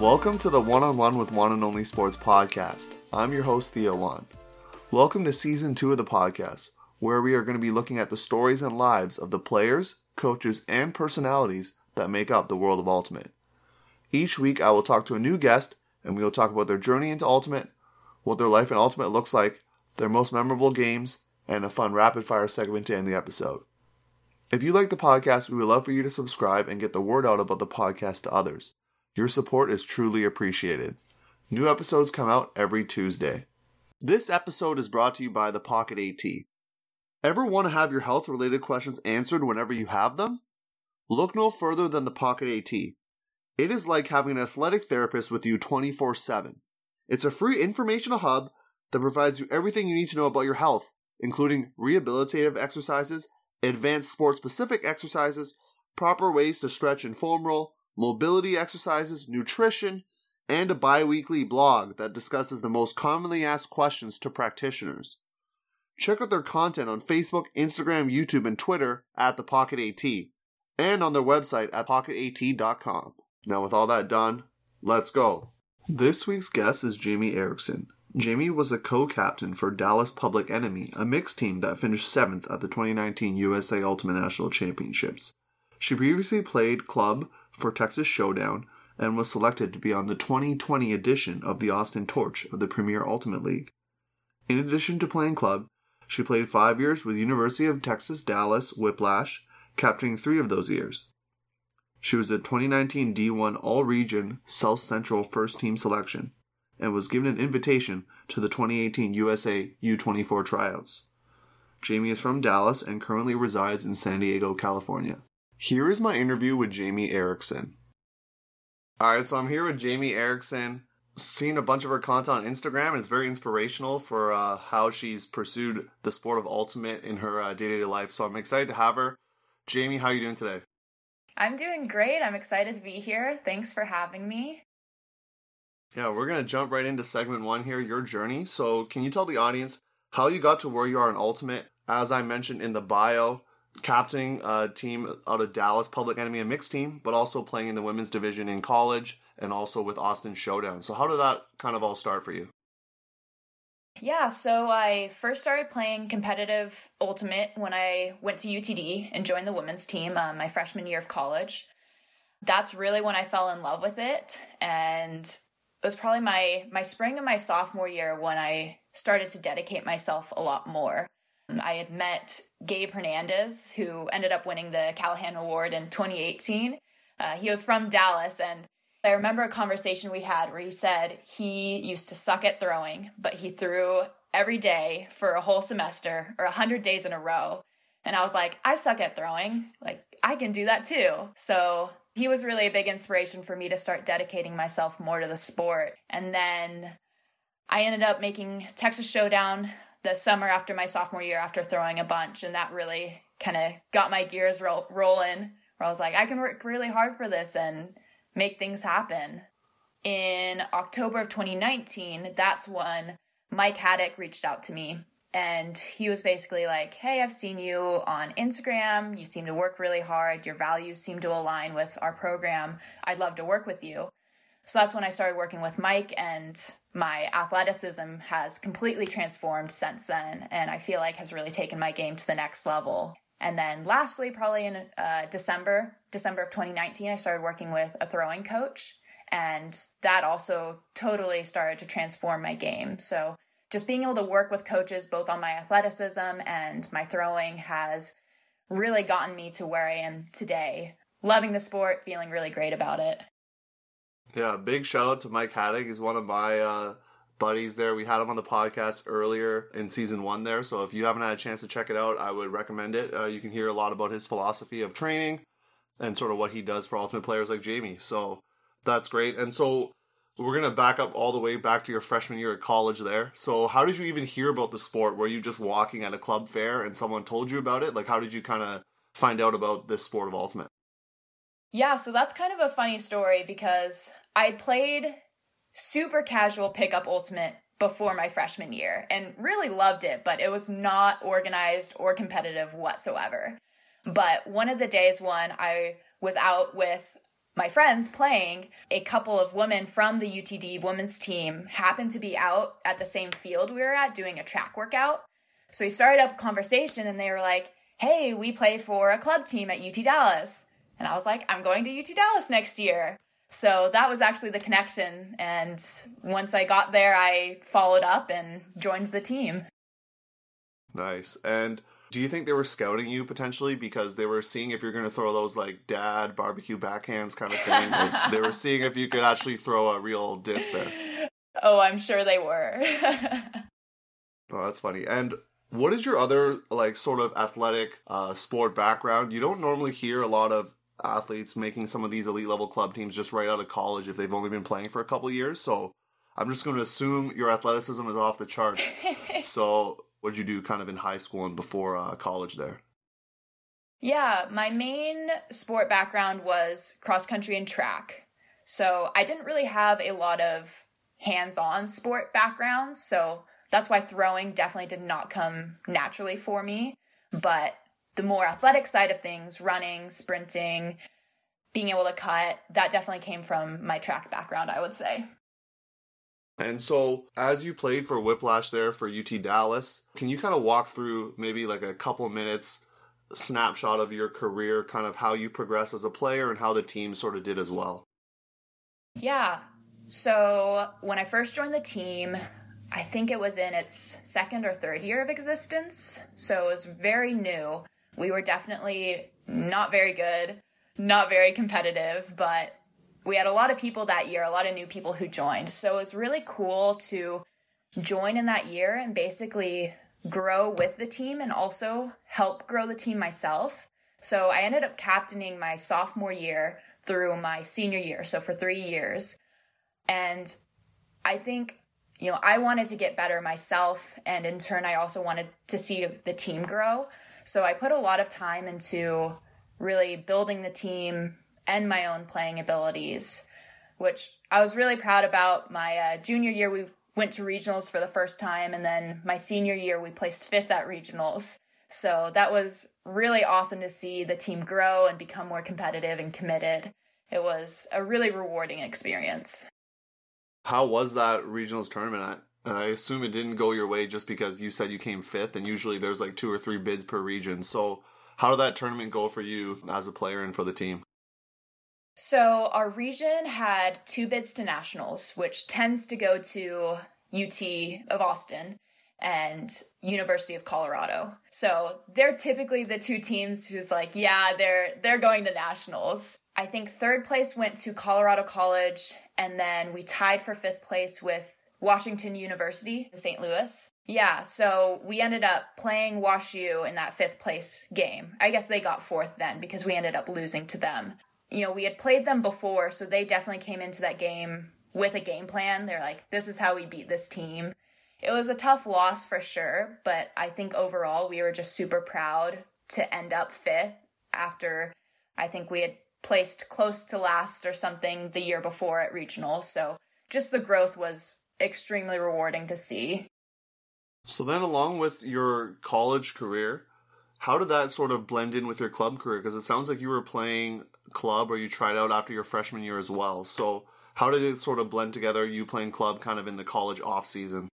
Welcome to the One on One with One and Only Sports podcast. I'm your host, Theo One. Welcome to season two of the podcast, where we are going to be looking at the stories and lives of the players, coaches, and personalities that make up the world of Ultimate. Each week, I will talk to a new guest, and we will talk about their journey into Ultimate, what their life in Ultimate looks like, their most memorable games, and a fun rapid fire segment to end the episode. If you like the podcast, we would love for you to subscribe and get the word out about the podcast to others. Your support is truly appreciated. New episodes come out every Tuesday. This episode is brought to you by the Pocket AT. Ever want to have your health related questions answered whenever you have them? Look no further than the Pocket AT. It is like having an athletic therapist with you 24 7. It's a free informational hub that provides you everything you need to know about your health, including rehabilitative exercises, advanced sport specific exercises, proper ways to stretch and foam roll, mobility exercises, nutrition, and a bi weekly blog that discusses the most commonly asked questions to practitioners. Check out their content on Facebook, Instagram, YouTube, and Twitter at the Pocket AT, and on their website at pocketat.com. Now, with all that done, let's go. This week's guest is Jamie Erickson. Jamie was a co-captain for Dallas Public Enemy, a mixed team that finished 7th at the 2019 USA Ultimate National Championships. She previously played club for Texas Showdown and was selected to be on the 2020 edition of the Austin Torch of the Premier Ultimate League. In addition to playing club, she played five years with University of Texas Dallas Whiplash, captaining three of those years. She was a 2019 D1 All Region South Central First Team selection and was given an invitation to the 2018 USA U24 tryouts. Jamie is from Dallas and currently resides in San Diego, California. Here is my interview with Jamie Erickson. All right, so I'm here with Jamie Erickson. Seen a bunch of her content on Instagram, and it's very inspirational for uh, how she's pursued the sport of ultimate in her day to day life. So I'm excited to have her. Jamie, how are you doing today? I'm doing great. I'm excited to be here. Thanks for having me. Yeah, we're going to jump right into segment one here your journey. So, can you tell the audience how you got to where you are in Ultimate? As I mentioned in the bio, captaining a team out of Dallas, Public Enemy, a mixed team, but also playing in the women's division in college and also with Austin Showdown. So, how did that kind of all start for you? Yeah, so I first started playing competitive ultimate when I went to UTD and joined the women's team um, my freshman year of college. That's really when I fell in love with it, and it was probably my my spring of my sophomore year when I started to dedicate myself a lot more. I had met Gabe Hernandez, who ended up winning the Callahan Award in 2018. Uh, he was from Dallas, and I remember a conversation we had where he said he used to suck at throwing, but he threw every day for a whole semester or 100 days in a row. And I was like, I suck at throwing. Like, I can do that too. So he was really a big inspiration for me to start dedicating myself more to the sport. And then I ended up making Texas Showdown the summer after my sophomore year after throwing a bunch. And that really kind of got my gears roll- rolling where I was like, I can work really hard for this and make things happen. In October of 2019, that's when Mike Haddock reached out to me. And he was basically like, Hey, I've seen you on Instagram. You seem to work really hard. Your values seem to align with our program. I'd love to work with you. So that's when I started working with Mike, and my athleticism has completely transformed since then. And I feel like has really taken my game to the next level. And then lastly, probably in uh, December, December of 2019, I started working with a throwing coach. And that also totally started to transform my game. So just being able to work with coaches both on my athleticism and my throwing has really gotten me to where I am today. Loving the sport, feeling really great about it. Yeah, big shout out to Mike Haddock. He's one of my uh, buddies there. We had him on the podcast earlier in season one there. So if you haven't had a chance to check it out, I would recommend it. Uh, you can hear a lot about his philosophy of training and sort of what he does for ultimate players like Jamie. So that's great. And so we're going to back up all the way back to your freshman year at college there. So how did you even hear about the sport? Were you just walking at a club fair and someone told you about it? Like how did you kind of find out about this sport of ultimate? Yeah, so that's kind of a funny story because I played super casual pickup ultimate before my freshman year and really loved it, but it was not organized or competitive whatsoever. But one of the days when I was out with my friends playing, a couple of women from the UTD women's team happened to be out at the same field we were at doing a track workout. So we started up a conversation and they were like, Hey, we play for a club team at UT Dallas. And I was like, I'm going to UT Dallas next year. So that was actually the connection. And once I got there, I followed up and joined the team. Nice. And do you think they were scouting you potentially because they were seeing if you're going to throw those like dad barbecue backhands kind of thing? they were seeing if you could actually throw a real disc there. Oh, I'm sure they were. oh, that's funny. And what is your other like sort of athletic uh, sport background? You don't normally hear a lot of athletes making some of these elite level club teams just right out of college if they've only been playing for a couple years. So I'm just going to assume your athleticism is off the charts. so what did you do kind of in high school and before uh, college there? Yeah, my main sport background was cross country and track. So I didn't really have a lot of hands on sport backgrounds. So that's why throwing definitely did not come naturally for me. But the more athletic side of things, running, sprinting, being able to cut, that definitely came from my track background, I would say. And so, as you played for Whiplash there for UT Dallas, can you kind of walk through maybe like a couple minutes snapshot of your career, kind of how you progressed as a player and how the team sort of did as well? Yeah. So, when I first joined the team, I think it was in its second or third year of existence. So, it was very new. We were definitely not very good, not very competitive, but we had a lot of people that year, a lot of new people who joined. So it was really cool to join in that year and basically grow with the team and also help grow the team myself. So I ended up captaining my sophomore year through my senior year, so for three years. And I think, you know, I wanted to get better myself, and in turn, I also wanted to see the team grow. So I put a lot of time into really building the team, and my own playing abilities, which I was really proud about. My uh, junior year, we went to regionals for the first time, and then my senior year, we placed fifth at regionals. So that was really awesome to see the team grow and become more competitive and committed. It was a really rewarding experience. How was that regionals tournament? I assume it didn't go your way just because you said you came fifth, and usually there's like two or three bids per region. So, how did that tournament go for you as a player and for the team? So our region had two bids to nationals, which tends to go to UT of Austin and University of Colorado. So they're typically the two teams who's like, yeah, they're they're going to nationals. I think third place went to Colorado College and then we tied for fifth place with Washington University in St. Louis. Yeah, so we ended up playing WashU in that fifth place game. I guess they got fourth then because we ended up losing to them you know, we had played them before, so they definitely came into that game with a game plan. They're like, this is how we beat this team. It was a tough loss for sure, but I think overall we were just super proud to end up fifth after I think we had placed close to last or something the year before at regionals. So just the growth was extremely rewarding to see. So then, along with your college career, how did that sort of blend in with your club career? Because it sounds like you were playing club or you tried out after your freshman year as well. So how did it sort of blend together, you playing club kind of in the college off season?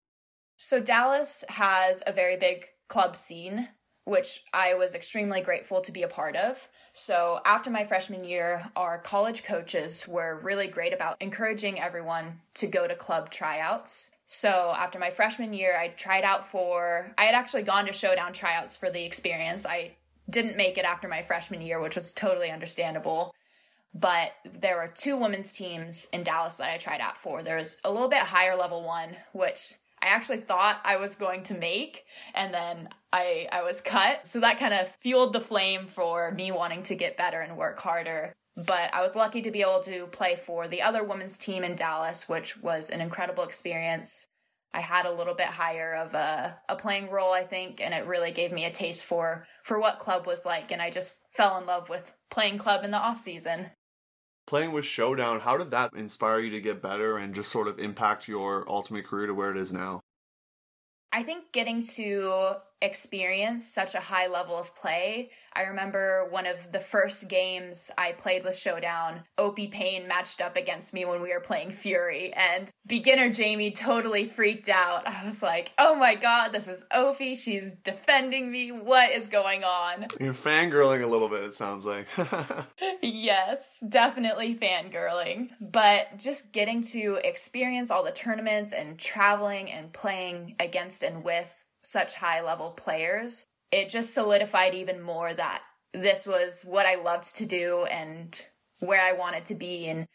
So Dallas has a very big club scene, which I was extremely grateful to be a part of. So after my freshman year, our college coaches were really great about encouraging everyone to go to club tryouts. So after my freshman year, I tried out for, I had actually gone to showdown tryouts for the experience. I didn't make it after my freshman year, which was totally understandable. But there were two women's teams in Dallas that I tried out for. There was a little bit higher level one, which I actually thought I was going to make, and then I I was cut. So that kind of fueled the flame for me wanting to get better and work harder. But I was lucky to be able to play for the other women's team in Dallas, which was an incredible experience. I had a little bit higher of a, a playing role, I think, and it really gave me a taste for for what club was like, and I just fell in love with playing club in the off season. Playing with Showdown, how did that inspire you to get better and just sort of impact your ultimate career to where it is now? I think getting to experience such a high level of play. I remember one of the first games I played with Showdown, Opi Payne matched up against me when we were playing Fury, and beginner Jamie totally freaked out. I was like, oh my god, this is Opi, she's defending me, what is going on? You're fangirling a little bit, it sounds like. yes, definitely fangirling. But just getting to experience all the tournaments and traveling and playing against and with such high level players, it just solidified even more that this was what I loved to do and where I wanted to be. And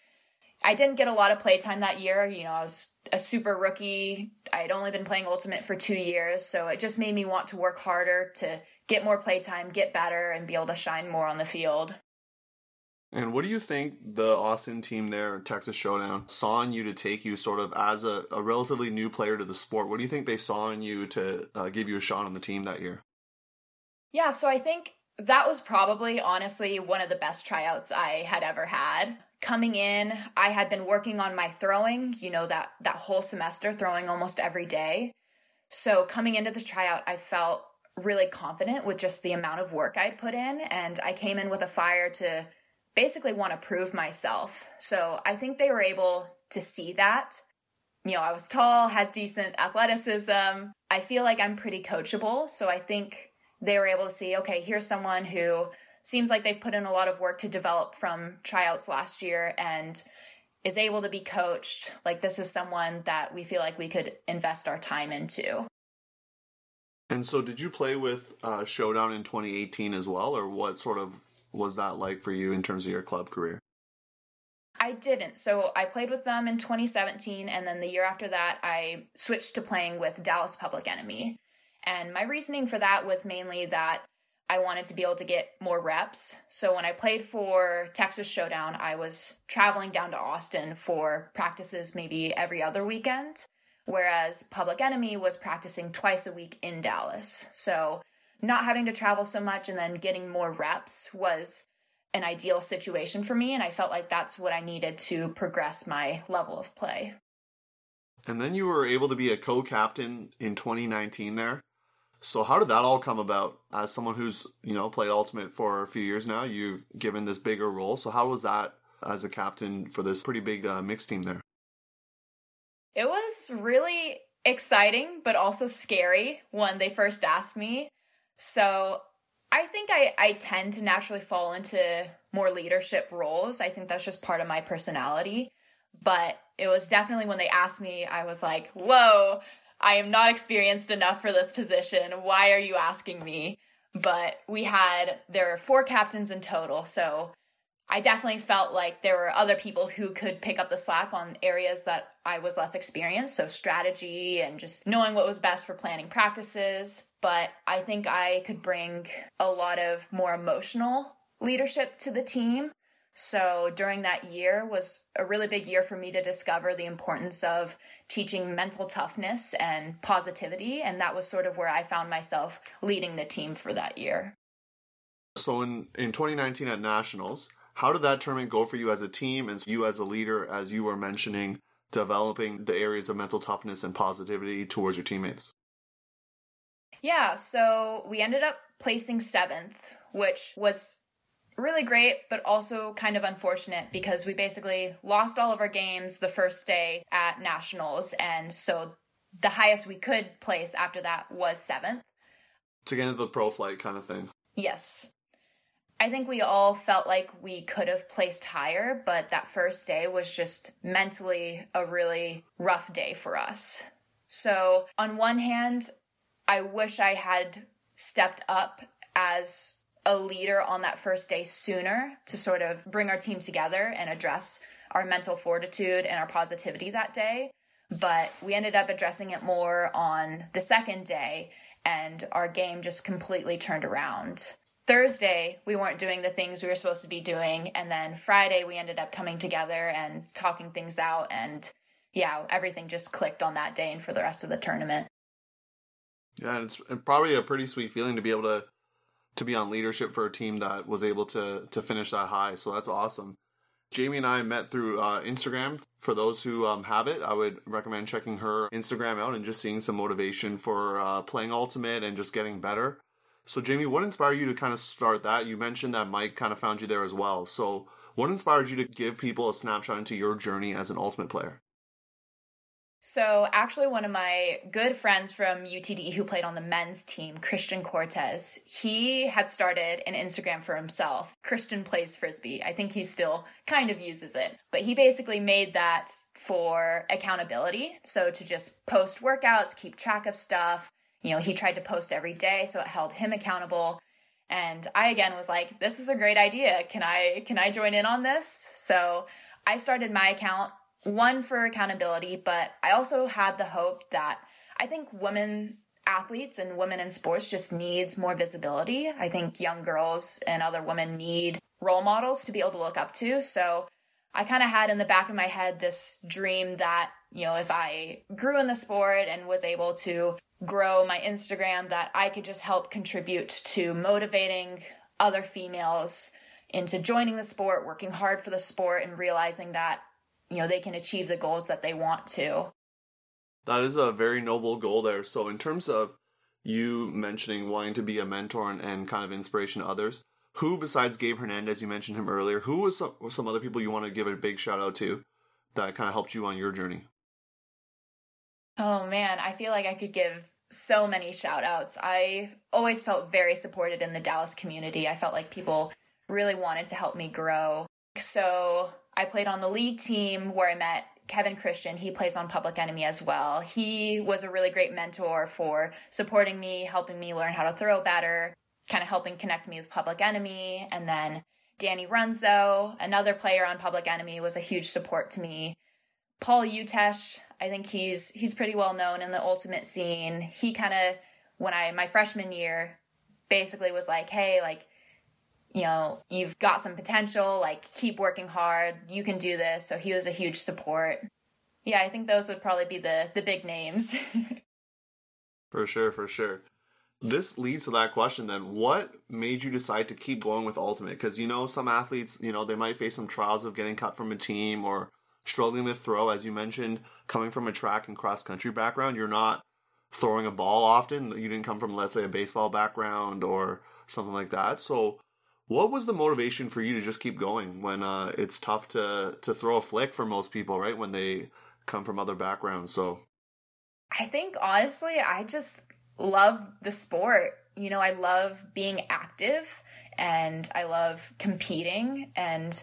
I didn't get a lot of playtime that year. You know, I was a super rookie. I had only been playing Ultimate for two years. So it just made me want to work harder to get more playtime, get better, and be able to shine more on the field. And what do you think the Austin team there, Texas Showdown, saw in you to take you sort of as a, a relatively new player to the sport? What do you think they saw in you to uh, give you a shot on the team that year? Yeah, so I think that was probably honestly one of the best tryouts I had ever had. Coming in, I had been working on my throwing, you know, that that whole semester throwing almost every day. So coming into the tryout, I felt really confident with just the amount of work I'd put in and I came in with a fire to basically want to prove myself. So I think they were able to see that. You know, I was tall, had decent athleticism. I feel like I'm pretty coachable. So I think they were able to see, okay, here's someone who seems like they've put in a lot of work to develop from tryouts last year and is able to be coached. Like, this is someone that we feel like we could invest our time into. And so, did you play with uh, Showdown in 2018 as well, or what sort of was that like for you in terms of your club career? I didn't. So I played with them in 2017, and then the year after that, I switched to playing with Dallas Public Enemy. And my reasoning for that was mainly that I wanted to be able to get more reps. So when I played for Texas Showdown, I was traveling down to Austin for practices maybe every other weekend, whereas Public Enemy was practicing twice a week in Dallas. So not having to travel so much and then getting more reps was an ideal situation for me. And I felt like that's what I needed to progress my level of play. And then you were able to be a co captain in 2019 there. So how did that all come about? As someone who's, you know, played Ultimate for a few years now, you've given this bigger role. So how was that as a captain for this pretty big uh, mixed team there? It was really exciting, but also scary when they first asked me. So I think I, I tend to naturally fall into more leadership roles. I think that's just part of my personality. But it was definitely when they asked me, I was like, whoa, I am not experienced enough for this position. Why are you asking me? But we had, there were four captains in total. So I definitely felt like there were other people who could pick up the slack on areas that I was less experienced. So, strategy and just knowing what was best for planning practices. But I think I could bring a lot of more emotional leadership to the team. So, during that year was a really big year for me to discover the importance of teaching mental toughness and positivity. And that was sort of where I found myself leading the team for that year. So, in, in 2019 at Nationals, how did that tournament go for you as a team and you as a leader, as you were mentioning, developing the areas of mental toughness and positivity towards your teammates? Yeah, so we ended up placing seventh, which was really great, but also kind of unfortunate because we basically lost all of our games the first day at Nationals. And so the highest we could place after that was seventh. To get into the pro flight kind of thing. Yes. I think we all felt like we could have placed higher, but that first day was just mentally a really rough day for us. So, on one hand, I wish I had stepped up as a leader on that first day sooner to sort of bring our team together and address our mental fortitude and our positivity that day. But we ended up addressing it more on the second day, and our game just completely turned around. Thursday, we weren't doing the things we were supposed to be doing. And then Friday, we ended up coming together and talking things out. And yeah, everything just clicked on that day and for the rest of the tournament. Yeah, it's probably a pretty sweet feeling to be able to to be on leadership for a team that was able to to finish that high. So that's awesome. Jamie and I met through uh, Instagram. For those who um, have it, I would recommend checking her Instagram out and just seeing some motivation for uh, playing Ultimate and just getting better. So, Jamie, what inspired you to kind of start that? You mentioned that Mike kind of found you there as well. So, what inspired you to give people a snapshot into your journey as an Ultimate player? So, actually, one of my good friends from UTD who played on the men's team, Christian Cortez, he had started an Instagram for himself. Christian plays frisbee. I think he still kind of uses it, but he basically made that for accountability. So, to just post workouts, keep track of stuff. You know, he tried to post every day, so it held him accountable. And I again was like, this is a great idea. Can I can I join in on this? So, I started my account one for accountability, but I also had the hope that I think women athletes and women in sports just needs more visibility. I think young girls and other women need role models to be able to look up to. So I kind of had in the back of my head this dream that, you know, if I grew in the sport and was able to grow my Instagram that I could just help contribute to motivating other females into joining the sport, working hard for the sport and realizing that you know they can achieve the goals that they want to. That is a very noble goal there. So in terms of you mentioning wanting to be a mentor and, and kind of inspiration to others who besides gabe hernandez you mentioned him earlier who was some, some other people you want to give a big shout out to that kind of helped you on your journey oh man i feel like i could give so many shout outs i always felt very supported in the dallas community i felt like people really wanted to help me grow so I played on the league team where I met Kevin Christian. He plays on Public Enemy as well. He was a really great mentor for supporting me, helping me learn how to throw better, kind of helping connect me with Public Enemy. And then Danny Runzo, another player on Public Enemy, was a huge support to me. Paul Utesh, I think he's he's pretty well known in the ultimate scene. He kind of when I my freshman year basically was like, "Hey, like you know, you've got some potential, like keep working hard, you can do this. So he was a huge support. Yeah, I think those would probably be the the big names. for sure, for sure. This leads to that question then. What made you decide to keep going with Ultimate? Because you know, some athletes, you know, they might face some trials of getting cut from a team or struggling to throw. As you mentioned, coming from a track and cross country background, you're not throwing a ball often. You didn't come from, let's say, a baseball background or something like that. So what was the motivation for you to just keep going when uh, it's tough to to throw a flick for most people, right? When they come from other backgrounds. So, I think honestly, I just love the sport. You know, I love being active and I love competing and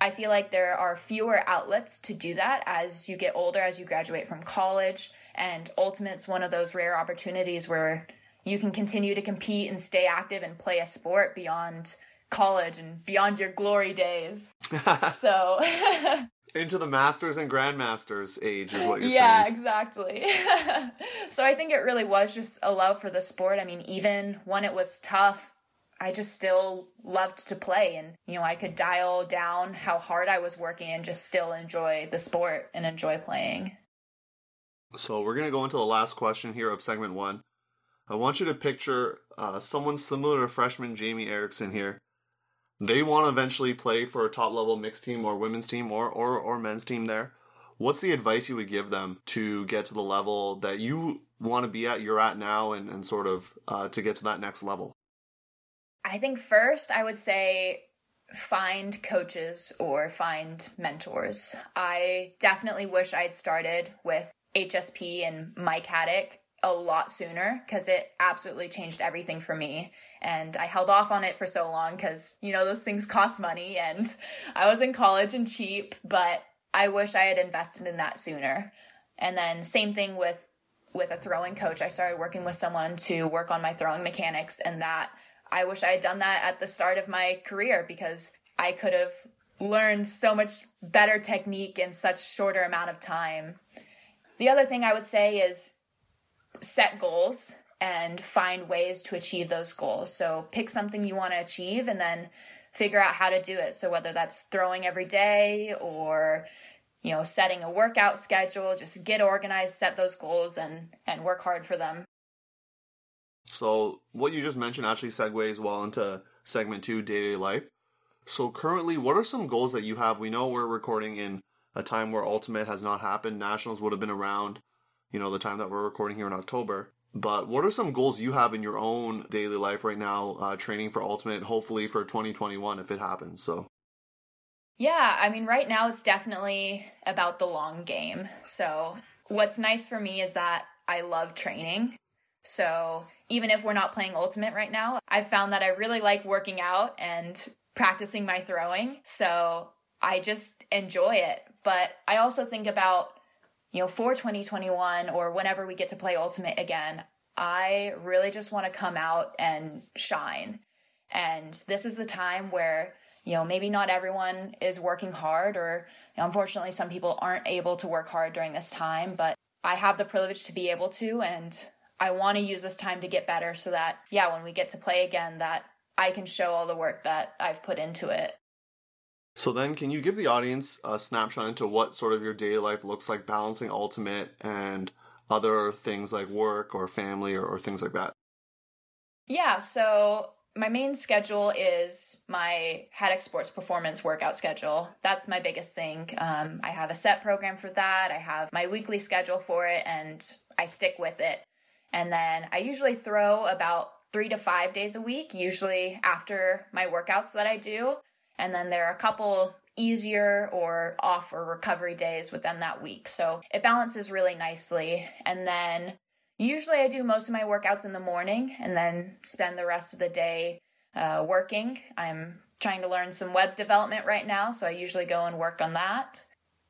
I feel like there are fewer outlets to do that as you get older, as you graduate from college. And Ultimate's one of those rare opportunities where you can continue to compete and stay active and play a sport beyond college and beyond your glory days. so into the masters and grandmasters age is what you're yeah, saying. Yeah, exactly. so I think it really was just a love for the sport. I mean, even when it was tough, I just still loved to play and you know, I could dial down how hard I was working and just still enjoy the sport and enjoy playing. So we're going to go into the last question here of segment 1. I want you to picture uh, someone similar to freshman Jamie Erickson here they want to eventually play for a top level mixed team or women's team or, or, or men's team there, what's the advice you would give them to get to the level that you want to be at, you're at now, and, and sort of uh, to get to that next level? I think first I would say find coaches or find mentors. I definitely wish I'd started with HSP and Mike Haddock a lot sooner because it absolutely changed everything for me and I held off on it for so long because you know those things cost money and I was in college and cheap, but I wish I had invested in that sooner. And then same thing with with a throwing coach. I started working with someone to work on my throwing mechanics and that I wish I had done that at the start of my career because I could have learned so much better technique in such shorter amount of time. The other thing I would say is set goals and find ways to achieve those goals. So pick something you want to achieve and then figure out how to do it. So whether that's throwing every day or you know setting a workout schedule, just get organized, set those goals and and work hard for them. So what you just mentioned actually segues well into segment 2 day-to-day life. So currently, what are some goals that you have? We know we're recording in a time where Ultimate has not happened. Nationals would have been around, you know, the time that we're recording here in October. But what are some goals you have in your own daily life right now, uh, training for Ultimate, hopefully for 2021 if it happens? So. Yeah, I mean, right now it's definitely about the long game. So, what's nice for me is that I love training. So, even if we're not playing Ultimate right now, I've found that I really like working out and practicing my throwing. So, I just enjoy it. But I also think about you know, for 2021 or whenever we get to play Ultimate again, I really just want to come out and shine. And this is the time where, you know, maybe not everyone is working hard, or you know, unfortunately, some people aren't able to work hard during this time, but I have the privilege to be able to. And I want to use this time to get better so that, yeah, when we get to play again, that I can show all the work that I've put into it. So then, can you give the audience a snapshot into what sort of your daily life looks like, balancing ultimate and other things like work or family or, or things like that? Yeah, so my main schedule is my Haddock Sports Performance workout schedule. That's my biggest thing. Um, I have a set program for that. I have my weekly schedule for it, and I stick with it. And then I usually throw about three to five days a week, usually after my workouts that I do. And then there are a couple easier or off or recovery days within that week. So it balances really nicely. And then usually I do most of my workouts in the morning and then spend the rest of the day uh, working. I'm trying to learn some web development right now, so I usually go and work on that.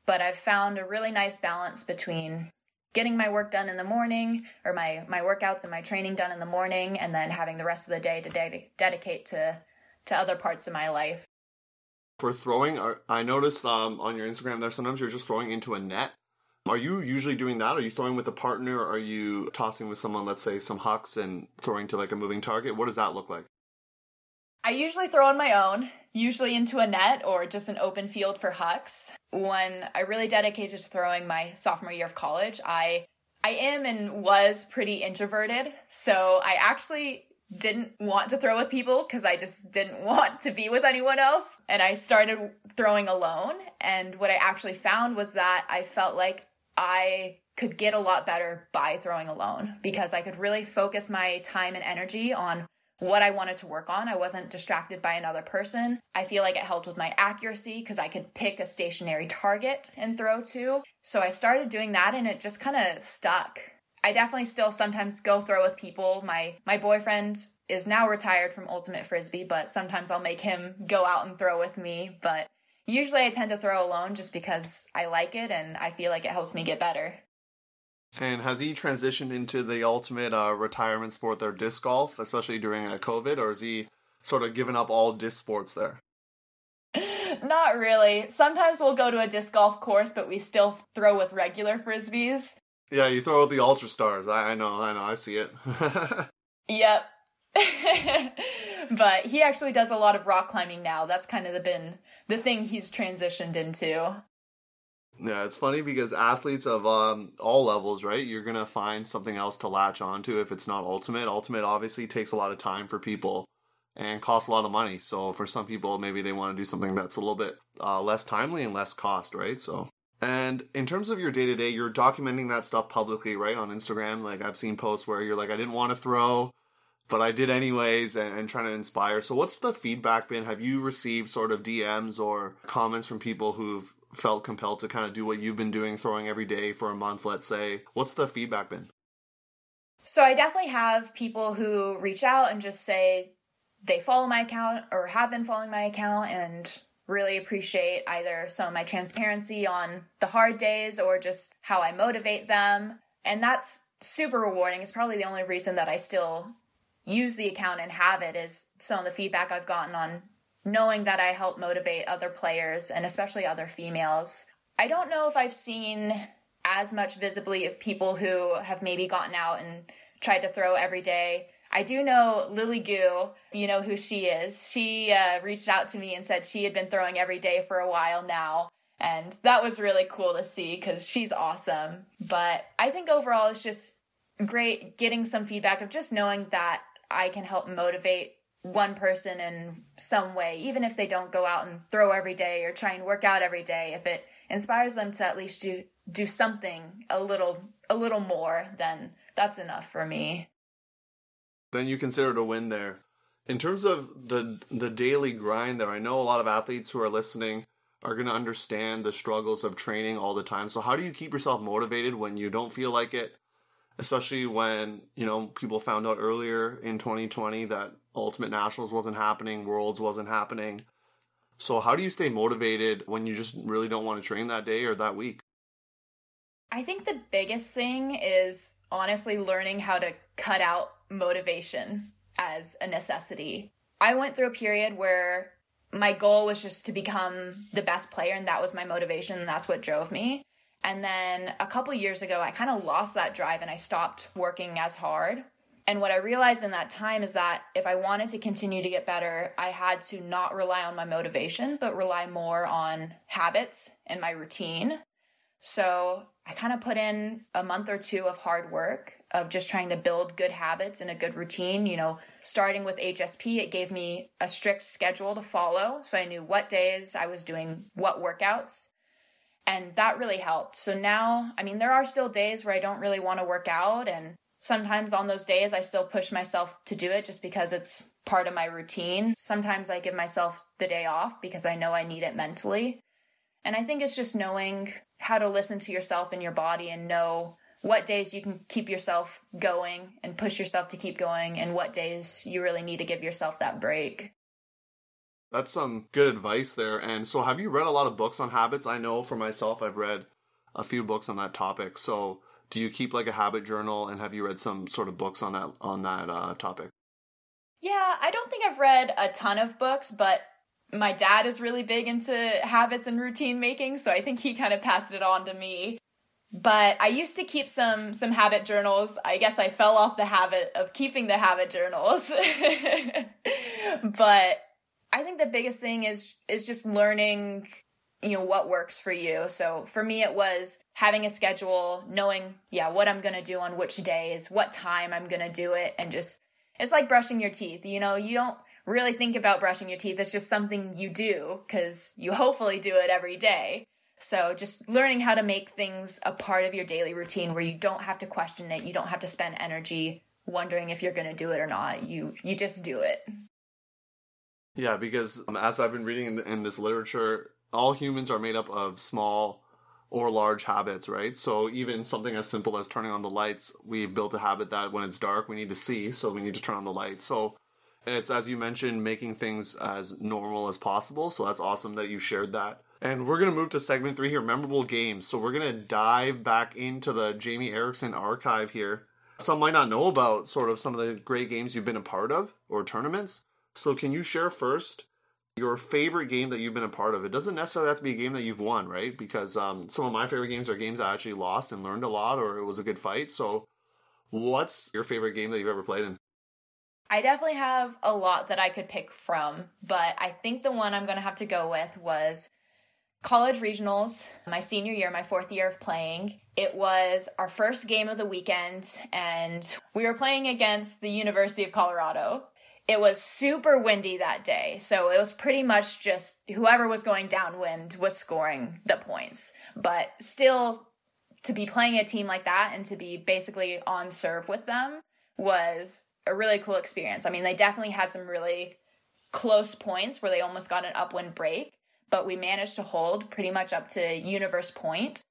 But I've found a really nice balance between getting my work done in the morning or my, my workouts and my training done in the morning and then having the rest of the day to de- dedicate to to other parts of my life for throwing, I noticed um, on your Instagram there sometimes you're just throwing into a net. Are you usually doing that? Are you throwing with a partner? Are you tossing with someone, let's say some hucks and throwing to like a moving target? What does that look like? I usually throw on my own, usually into a net or just an open field for hucks. When I really dedicated to throwing my sophomore year of college, I I am and was pretty introverted, so I actually didn't want to throw with people because I just didn't want to be with anyone else. And I started throwing alone. And what I actually found was that I felt like I could get a lot better by throwing alone because I could really focus my time and energy on what I wanted to work on. I wasn't distracted by another person. I feel like it helped with my accuracy because I could pick a stationary target and throw to. So I started doing that and it just kind of stuck. I definitely still sometimes go throw with people. My my boyfriend is now retired from ultimate frisbee, but sometimes I'll make him go out and throw with me, but usually I tend to throw alone just because I like it and I feel like it helps me get better. And has he transitioned into the ultimate uh, retirement sport there, disc golf, especially during uh, COVID, or is he sort of given up all disc sports there? Not really. Sometimes we'll go to a disc golf course, but we still throw with regular frisbees. Yeah, you throw with the Ultra Stars. I, I know, I know, I see it. yep. but he actually does a lot of rock climbing now. That's kind of the been the thing he's transitioned into. Yeah, it's funny because athletes of um, all levels, right? You're gonna find something else to latch onto if it's not ultimate. Ultimate obviously takes a lot of time for people and costs a lot of money. So for some people, maybe they want to do something that's a little bit uh, less timely and less cost, right? So and in terms of your day to day, you're documenting that stuff publicly, right? On Instagram. Like I've seen posts where you're like, I didn't want to throw, but I did anyways, and, and, trying to inspire. So what's the feedback been? Have you received sort of DMs or comments from people who've felt compelled to kind of do what you've been doing, throwing every day for a month, let's say? What's the feedback been? So I definitely have people who reach out and just say they follow my account or have been following my account and really appreciate either some of my transparency on the hard days or just how I motivate them. And that's super rewarding. It's probably the only reason that I still use the account and have it is some of the feedback I've gotten on knowing that I help motivate other players and especially other females. I don't know if I've seen as much visibly of people who have maybe gotten out and tried to throw every day I do know Lily Goo, you know who she is. She uh, reached out to me and said she had been throwing every day for a while now. And that was really cool to see because she's awesome. But I think overall it's just great getting some feedback of just knowing that I can help motivate one person in some way, even if they don't go out and throw every day or try and work out every day, if it inspires them to at least do do something a little a little more, then that's enough for me. Then you consider it a win there. In terms of the the daily grind there, I know a lot of athletes who are listening are going to understand the struggles of training all the time. So how do you keep yourself motivated when you don't feel like it? Especially when, you know, people found out earlier in 2020 that Ultimate Nationals wasn't happening, Worlds wasn't happening. So how do you stay motivated when you just really don't want to train that day or that week? I think the biggest thing is honestly learning how to cut out motivation as a necessity. I went through a period where my goal was just to become the best player and that was my motivation and that's what drove me and then a couple years ago i kind of lost that drive and i stopped working as hard and what i realized in that time is that if i wanted to continue to get better i had to not rely on my motivation but rely more on habits and my routine so I kind of put in a month or two of hard work of just trying to build good habits and a good routine. You know, starting with HSP, it gave me a strict schedule to follow. So I knew what days I was doing what workouts. And that really helped. So now, I mean, there are still days where I don't really want to work out. And sometimes on those days, I still push myself to do it just because it's part of my routine. Sometimes I give myself the day off because I know I need it mentally. And I think it's just knowing how to listen to yourself and your body and know what days you can keep yourself going and push yourself to keep going and what days you really need to give yourself that break. That's some good advice there. And so have you read a lot of books on habits? I know for myself I've read a few books on that topic. So do you keep like a habit journal and have you read some sort of books on that on that uh, topic? Yeah, I don't think I've read a ton of books, but my dad is really big into habits and routine making, so I think he kind of passed it on to me. But I used to keep some some habit journals. I guess I fell off the habit of keeping the habit journals. but I think the biggest thing is is just learning you know what works for you. So for me it was having a schedule, knowing yeah, what I'm going to do on which days, what time I'm going to do it and just it's like brushing your teeth. You know, you don't really think about brushing your teeth. It's just something you do because you hopefully do it every day. So just learning how to make things a part of your daily routine where you don't have to question it, you don't have to spend energy wondering if you're going to do it or not. You you just do it. Yeah, because um, as I've been reading in, in this literature, all humans are made up of small or large habits, right? So even something as simple as turning on the lights, we built a habit that when it's dark, we need to see, so we need to turn on the lights. So it's as you mentioned, making things as normal as possible. So that's awesome that you shared that. And we're gonna move to segment three here, memorable games. So we're gonna dive back into the Jamie Erickson archive here. Some might not know about sort of some of the great games you've been a part of or tournaments. So can you share first your favorite game that you've been a part of? It doesn't necessarily have to be a game that you've won, right? Because um, some of my favorite games are games I actually lost and learned a lot, or it was a good fight. So, what's your favorite game that you've ever played in? I definitely have a lot that I could pick from, but I think the one I'm going to have to go with was college regionals, my senior year, my fourth year of playing. It was our first game of the weekend, and we were playing against the University of Colorado. It was super windy that day, so it was pretty much just whoever was going downwind was scoring the points. But still, to be playing a team like that and to be basically on serve with them was a really cool experience. I mean, they definitely had some really close points where they almost got an upwind break, but we managed to hold pretty much up to universe point.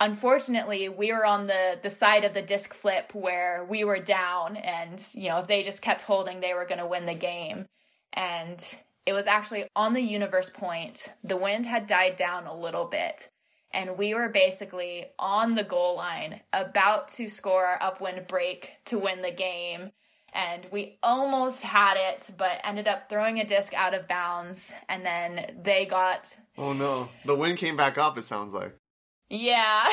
Unfortunately, we were on the the side of the disc flip where we were down and, you know, if they just kept holding, they were going to win the game. And it was actually on the universe point. The wind had died down a little bit and we were basically on the goal line about to score our upwind break to win the game and we almost had it, but ended up throwing a disc out of bounds, and then they got. Oh no! The wind came back up. It sounds like. Yeah,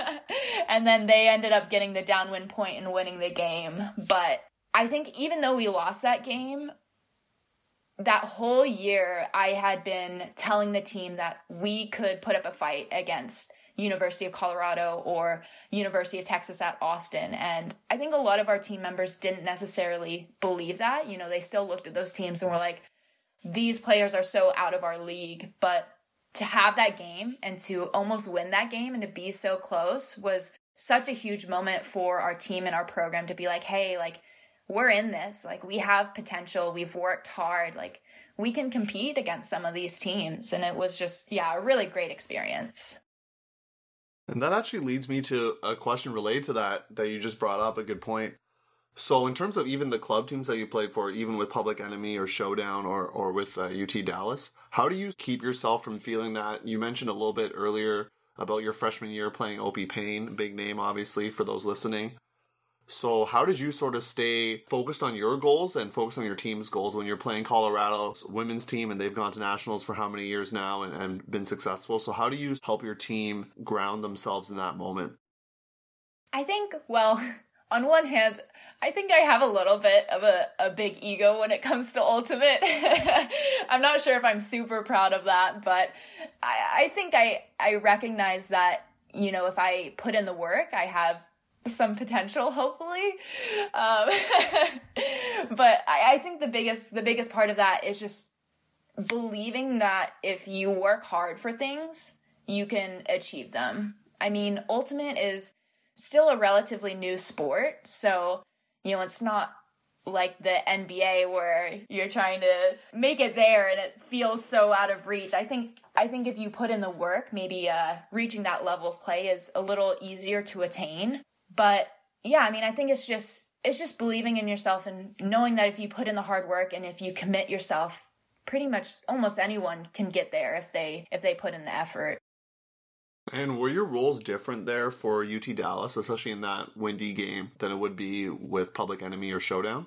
and then they ended up getting the downwind point and winning the game. But I think even though we lost that game, that whole year I had been telling the team that we could put up a fight against University of Colorado or University of Texas at Austin. And I think a lot of our team members didn't necessarily believe that. You know, they still looked at those teams and were like, these players are so out of our league. But to have that game and to almost win that game and to be so close was such a huge moment for our team and our program to be like, hey, like, we're in this. Like, we have potential. We've worked hard. Like, we can compete against some of these teams. And it was just, yeah, a really great experience. And that actually leads me to a question related to that that you just brought up, a good point. So, in terms of even the club teams that you played for, even with Public Enemy or Showdown or, or with uh, UT Dallas, how do you keep yourself from feeling that? You mentioned a little bit earlier about your freshman year playing Opi Payne, big name, obviously, for those listening. So, how did you sort of stay focused on your goals and focused on your team's goals when you're playing Colorado's women's team and they've gone to nationals for how many years now and, and been successful? So, how do you help your team ground themselves in that moment? I think, well, on one hand, I think I have a little bit of a, a big ego when it comes to Ultimate. I'm not sure if I'm super proud of that, but I, I think I, I recognize that, you know, if I put in the work, I have some potential, hopefully. Um, but I, I think the biggest the biggest part of that is just believing that if you work hard for things, you can achieve them. I mean, ultimate is still a relatively new sport, so you know it's not like the NBA where you're trying to make it there and it feels so out of reach. I think I think if you put in the work, maybe uh, reaching that level of play is a little easier to attain. But yeah, I mean, I think it's just it's just believing in yourself and knowing that if you put in the hard work and if you commit yourself, pretty much almost anyone can get there if they if they put in the effort. And were your roles different there for UT Dallas, especially in that windy game, than it would be with Public Enemy or Showdown?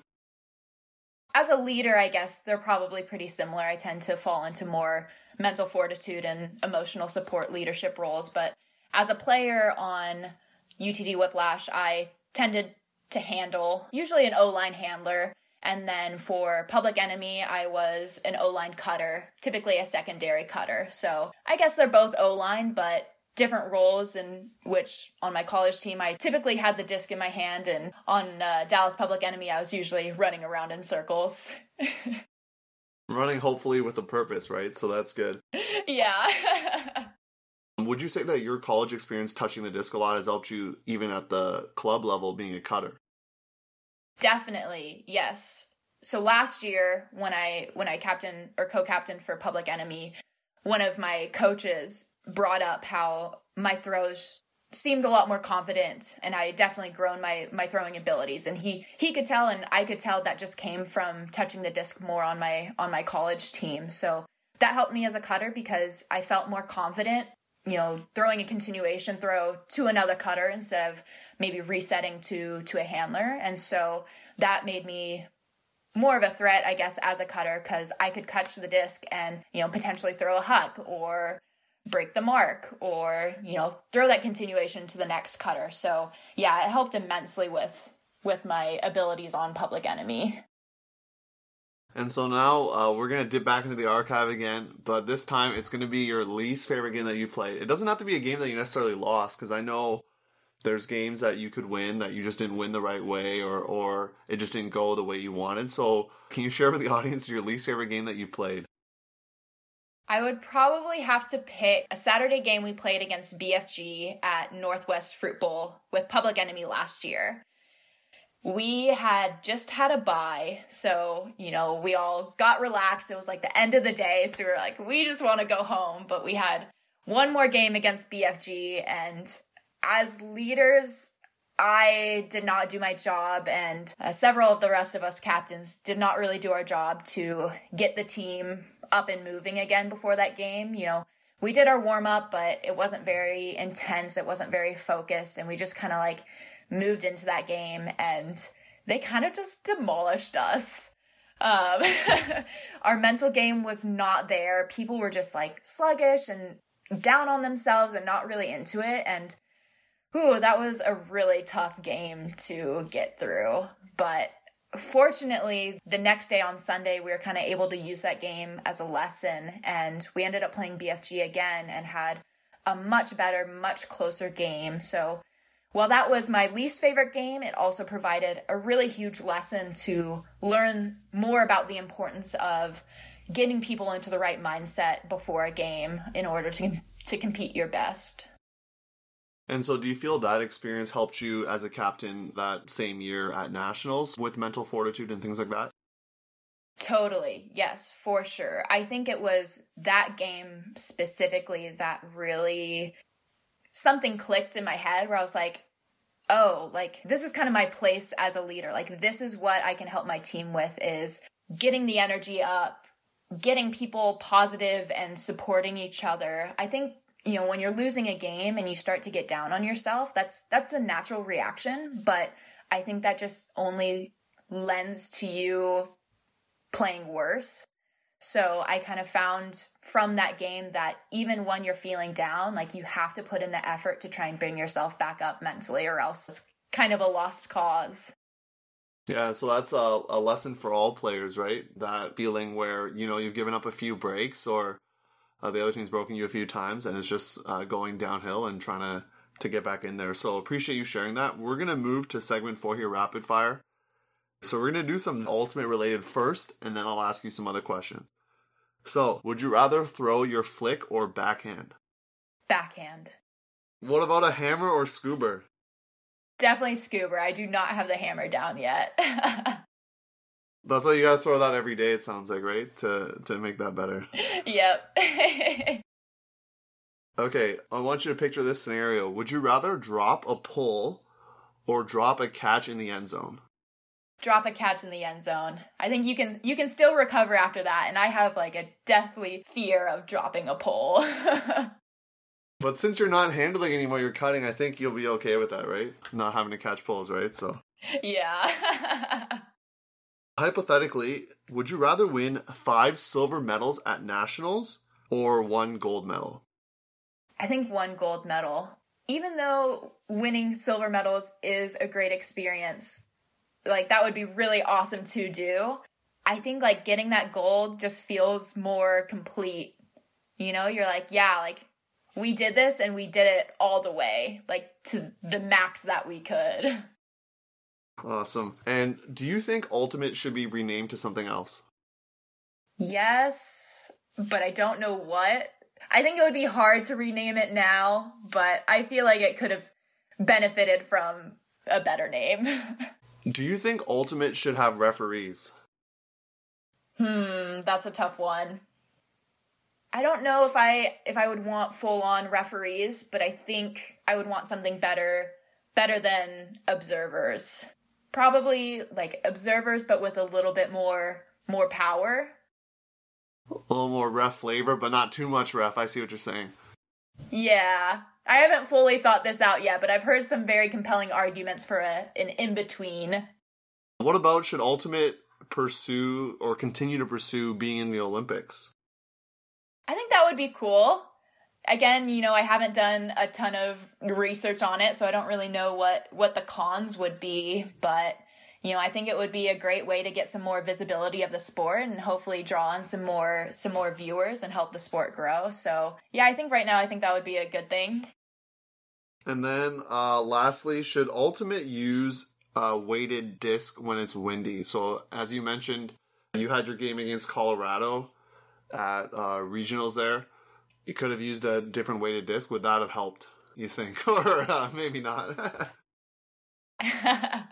As a leader, I guess they're probably pretty similar. I tend to fall into more mental fortitude and emotional support leadership roles, but as a player on UTD Whiplash, I tended to handle usually an O line handler. And then for Public Enemy, I was an O line cutter, typically a secondary cutter. So I guess they're both O line, but different roles in which on my college team I typically had the disc in my hand and on uh, Dallas Public Enemy I was usually running around in circles. running hopefully with a purpose, right? So that's good. Yeah. Would you say that your college experience touching the disc a lot has helped you even at the club level being a cutter? Definitely, yes. So last year when I when I captain or co-captain for Public Enemy, one of my coaches brought up how my throws seemed a lot more confident and I definitely grown my my throwing abilities and he he could tell and I could tell that just came from touching the disc more on my on my college team. So that helped me as a cutter because I felt more confident you know, throwing a continuation throw to another cutter instead of maybe resetting to to a handler. And so that made me more of a threat, I guess, as a cutter because I could catch the disc and, you know, potentially throw a huck or break the mark or, you know, throw that continuation to the next cutter. So yeah, it helped immensely with with my abilities on public enemy. And so now uh, we're gonna dip back into the archive again, but this time it's gonna be your least favorite game that you played. It doesn't have to be a game that you necessarily lost, because I know there's games that you could win that you just didn't win the right way, or or it just didn't go the way you wanted. So can you share with the audience your least favorite game that you played? I would probably have to pick a Saturday game we played against BFG at Northwest Fruit Bowl with Public Enemy last year we had just had a bye. So, you know, we all got relaxed. It was like the end of the day. So we were like, we just want to go home. But we had one more game against BFG. And as leaders, I did not do my job, and uh, several of the rest of us captains did not really do our job to get the team up and moving again before that game. You know, we did our warm up, but it wasn't very intense, it wasn't very focused, and we just kind of like moved into that game and they kind of just demolished us. Um, our mental game was not there. People were just like sluggish and down on themselves and not really into it. And ooh, that was a really tough game to get through. But fortunately, the next day on Sunday, we were kind of able to use that game as a lesson. And we ended up playing BFG again and had a much better, much closer game. So while that was my least favorite game, it also provided a really huge lesson to learn more about the importance of getting people into the right mindset before a game in order to to compete your best. And so, do you feel that experience helped you as a captain that same year at nationals with mental fortitude and things like that? Totally. Yes, for sure. I think it was that game specifically that really something clicked in my head where I was like, oh, like this is kind of my place as a leader. Like this is what I can help my team with is getting the energy up, getting people positive and supporting each other. I think you know when you're losing a game and you start to get down on yourself, that's that's a natural reaction, but I think that just only lends to you playing worse. So I kind of found from that game that even when you're feeling down, like you have to put in the effort to try and bring yourself back up mentally, or else it's kind of a lost cause. Yeah, so that's a, a lesson for all players, right? That feeling where, you know, you've given up a few breaks or uh, the other team's broken you a few times and it's just uh, going downhill and trying to, to get back in there. So appreciate you sharing that. We're going to move to segment four here, rapid fire. So we're going to do some ultimate related first, and then I'll ask you some other questions. So, would you rather throw your flick or backhand? Backhand. What about a hammer or scoober? Definitely scoober. I do not have the hammer down yet. That's why you gotta throw that every day. It sounds like right to to make that better. Yep. okay, I want you to picture this scenario. Would you rather drop a pull or drop a catch in the end zone? drop a catch in the end zone. I think you can you can still recover after that and I have like a deathly fear of dropping a pull. but since you're not handling anymore, you're cutting, I think you'll be okay with that, right? Not having to catch pulls, right? So Yeah. Hypothetically, would you rather win 5 silver medals at nationals or one gold medal? I think one gold medal. Even though winning silver medals is a great experience, like that would be really awesome to do. I think like getting that gold just feels more complete. You know, you're like, yeah, like we did this and we did it all the way, like to the max that we could. Awesome. And do you think Ultimate should be renamed to something else? Yes, but I don't know what. I think it would be hard to rename it now, but I feel like it could have benefited from a better name. Do you think Ultimate should have referees? Hmm, that's a tough one. I don't know if I if I would want full on referees, but I think I would want something better better than observers. Probably like observers but with a little bit more more power. A little more ref flavor, but not too much ref. I see what you're saying. Yeah. I haven't fully thought this out yet, but I've heard some very compelling arguments for a, an in between. What about should Ultimate pursue or continue to pursue being in the Olympics? I think that would be cool. Again, you know, I haven't done a ton of research on it, so I don't really know what what the cons would be, but you know, I think it would be a great way to get some more visibility of the sport and hopefully draw on some more some more viewers and help the sport grow. So, yeah, I think right now I think that would be a good thing. And then uh lastly, should Ultimate use a weighted disc when it's windy? So, as you mentioned, you had your game against Colorado at uh, regionals there. You could have used a different weighted disc. Would that have helped, you think? or uh, maybe not?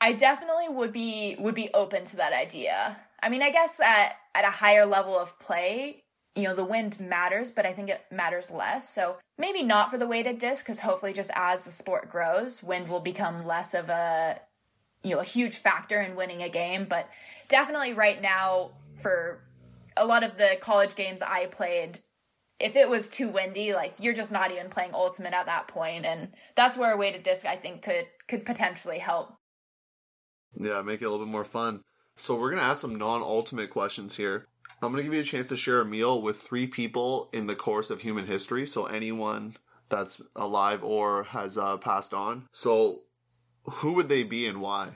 I definitely would be would be open to that idea. I mean, I guess at at a higher level of play, you know, the wind matters, but I think it matters less. So maybe not for the weighted disc, because hopefully, just as the sport grows, wind will become less of a you know a huge factor in winning a game. But definitely, right now, for a lot of the college games I played, if it was too windy, like you're just not even playing ultimate at that point, and that's where a weighted disc I think could could potentially help. Yeah, make it a little bit more fun. So we're gonna ask some non-ultimate questions here. I'm gonna give you a chance to share a meal with three people in the course of human history. So anyone that's alive or has uh, passed on. So who would they be and why?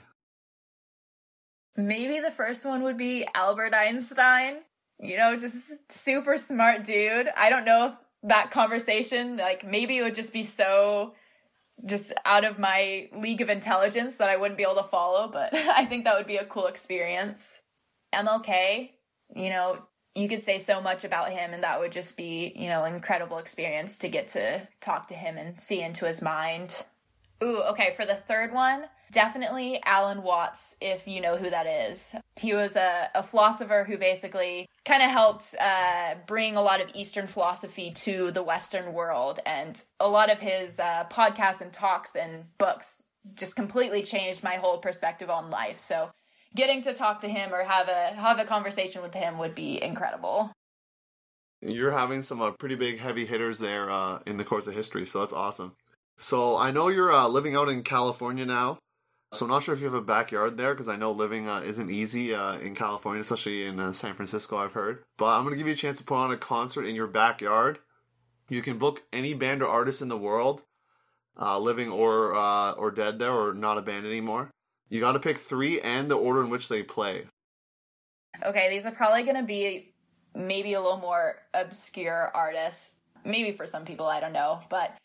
Maybe the first one would be Albert Einstein you know, just super smart dude. I don't know if that conversation, like maybe it would just be so just out of my league of intelligence that I wouldn't be able to follow, but I think that would be a cool experience. MLK, you know, you could say so much about him and that would just be, you know, incredible experience to get to talk to him and see into his mind. Ooh, okay, for the third one, definitely Alan Watts, if you know who that is. He was a, a philosopher who basically kind of helped uh, bring a lot of Eastern philosophy to the Western world. And a lot of his uh, podcasts and talks and books just completely changed my whole perspective on life. So getting to talk to him or have a have a conversation with him would be incredible. You're having some uh, pretty big heavy hitters there uh, in the course of history, so that's awesome. So I know you're uh, living out in California now. So I'm not sure if you have a backyard there because I know living uh, isn't easy uh, in California, especially in uh, San Francisco. I've heard, but I'm gonna give you a chance to put on a concert in your backyard. You can book any band or artist in the world, uh, living or uh, or dead there, or not a band anymore. You got to pick three and the order in which they play. Okay, these are probably gonna be maybe a little more obscure artists. Maybe for some people, I don't know, but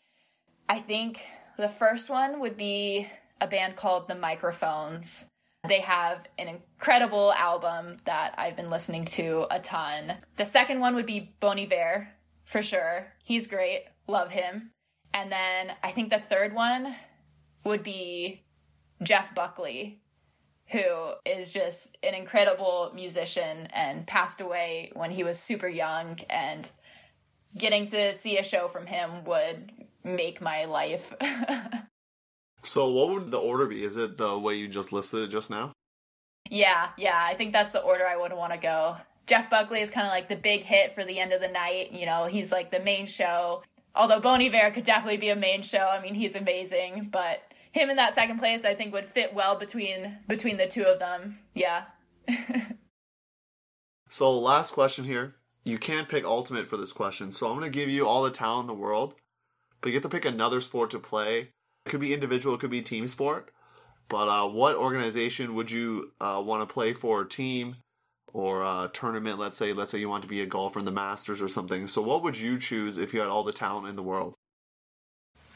I think the first one would be a band called The Microphones. They have an incredible album that I've been listening to a ton. The second one would be Bon Iver, for sure. He's great. Love him. And then I think the third one would be Jeff Buckley, who is just an incredible musician and passed away when he was super young. And getting to see a show from him would make my life. So what would the order be? Is it the way you just listed it just now? Yeah, yeah, I think that's the order I would want to go. Jeff Buckley is kind of like the big hit for the end of the night. You know, he's like the main show. Although Bon Iver could definitely be a main show. I mean, he's amazing, but him in that second place, I think would fit well between between the two of them. Yeah. so last question here. You can't pick ultimate for this question, so I'm going to give you all the talent in the world, but you get to pick another sport to play it could be individual, it could be team sport. But uh, what organization would you uh, want to play for? A team or a tournament? Let's say, let's say you want to be a golfer in the Masters or something. So, what would you choose if you had all the talent in the world?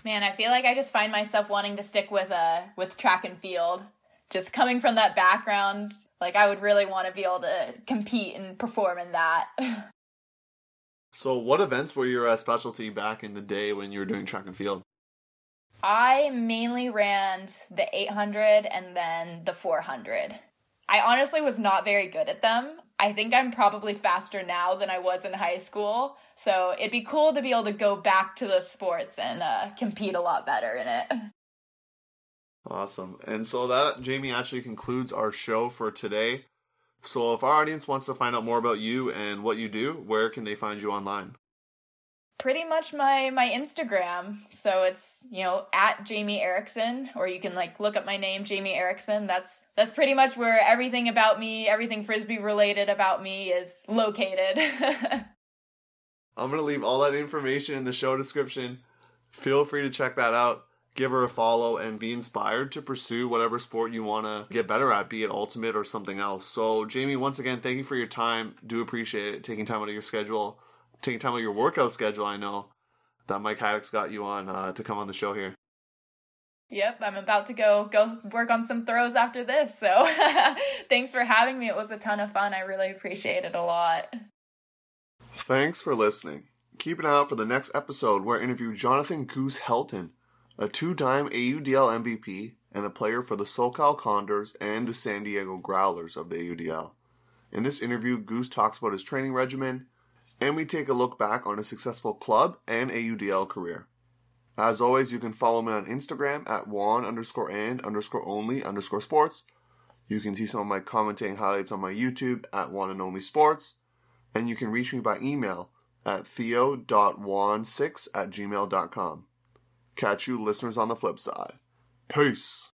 Man, I feel like I just find myself wanting to stick with uh with track and field. Just coming from that background, like I would really want to be able to compete and perform in that. so, what events were your uh, specialty back in the day when you were doing track and field? I mainly ran the 800 and then the 400. I honestly was not very good at them. I think I'm probably faster now than I was in high school. So it'd be cool to be able to go back to those sports and uh, compete a lot better in it. Awesome. And so that, Jamie, actually concludes our show for today. So if our audience wants to find out more about you and what you do, where can they find you online? Pretty much my my Instagram. So it's you know at Jamie Erickson, or you can like look up my name, Jamie Erickson. That's that's pretty much where everything about me, everything frisbee related about me, is located. I'm gonna leave all that information in the show description. Feel free to check that out. Give her a follow and be inspired to pursue whatever sport you want to get better at, be it ultimate or something else. So, Jamie, once again, thank you for your time. Do appreciate it, taking time out of your schedule taking time out of your workout schedule. I know that Mike Haddocks got you on uh, to come on the show here. Yep, I'm about to go go work on some throws after this. So thanks for having me. It was a ton of fun. I really appreciate it a lot. Thanks for listening. Keep an eye out for the next episode where I interview Jonathan Goose Helton, a two-time AUDL MVP and a player for the SoCal Condors and the San Diego Growlers of the AUDL. In this interview, Goose talks about his training regimen, and we take a look back on a successful club and AUDL career. As always, you can follow me on Instagram at Juan underscore and underscore only underscore sports. You can see some of my commentating highlights on my YouTube at Juan and Only Sports. And you can reach me by email at theo.juan6 at gmail.com. Catch you listeners on the flip side. Peace.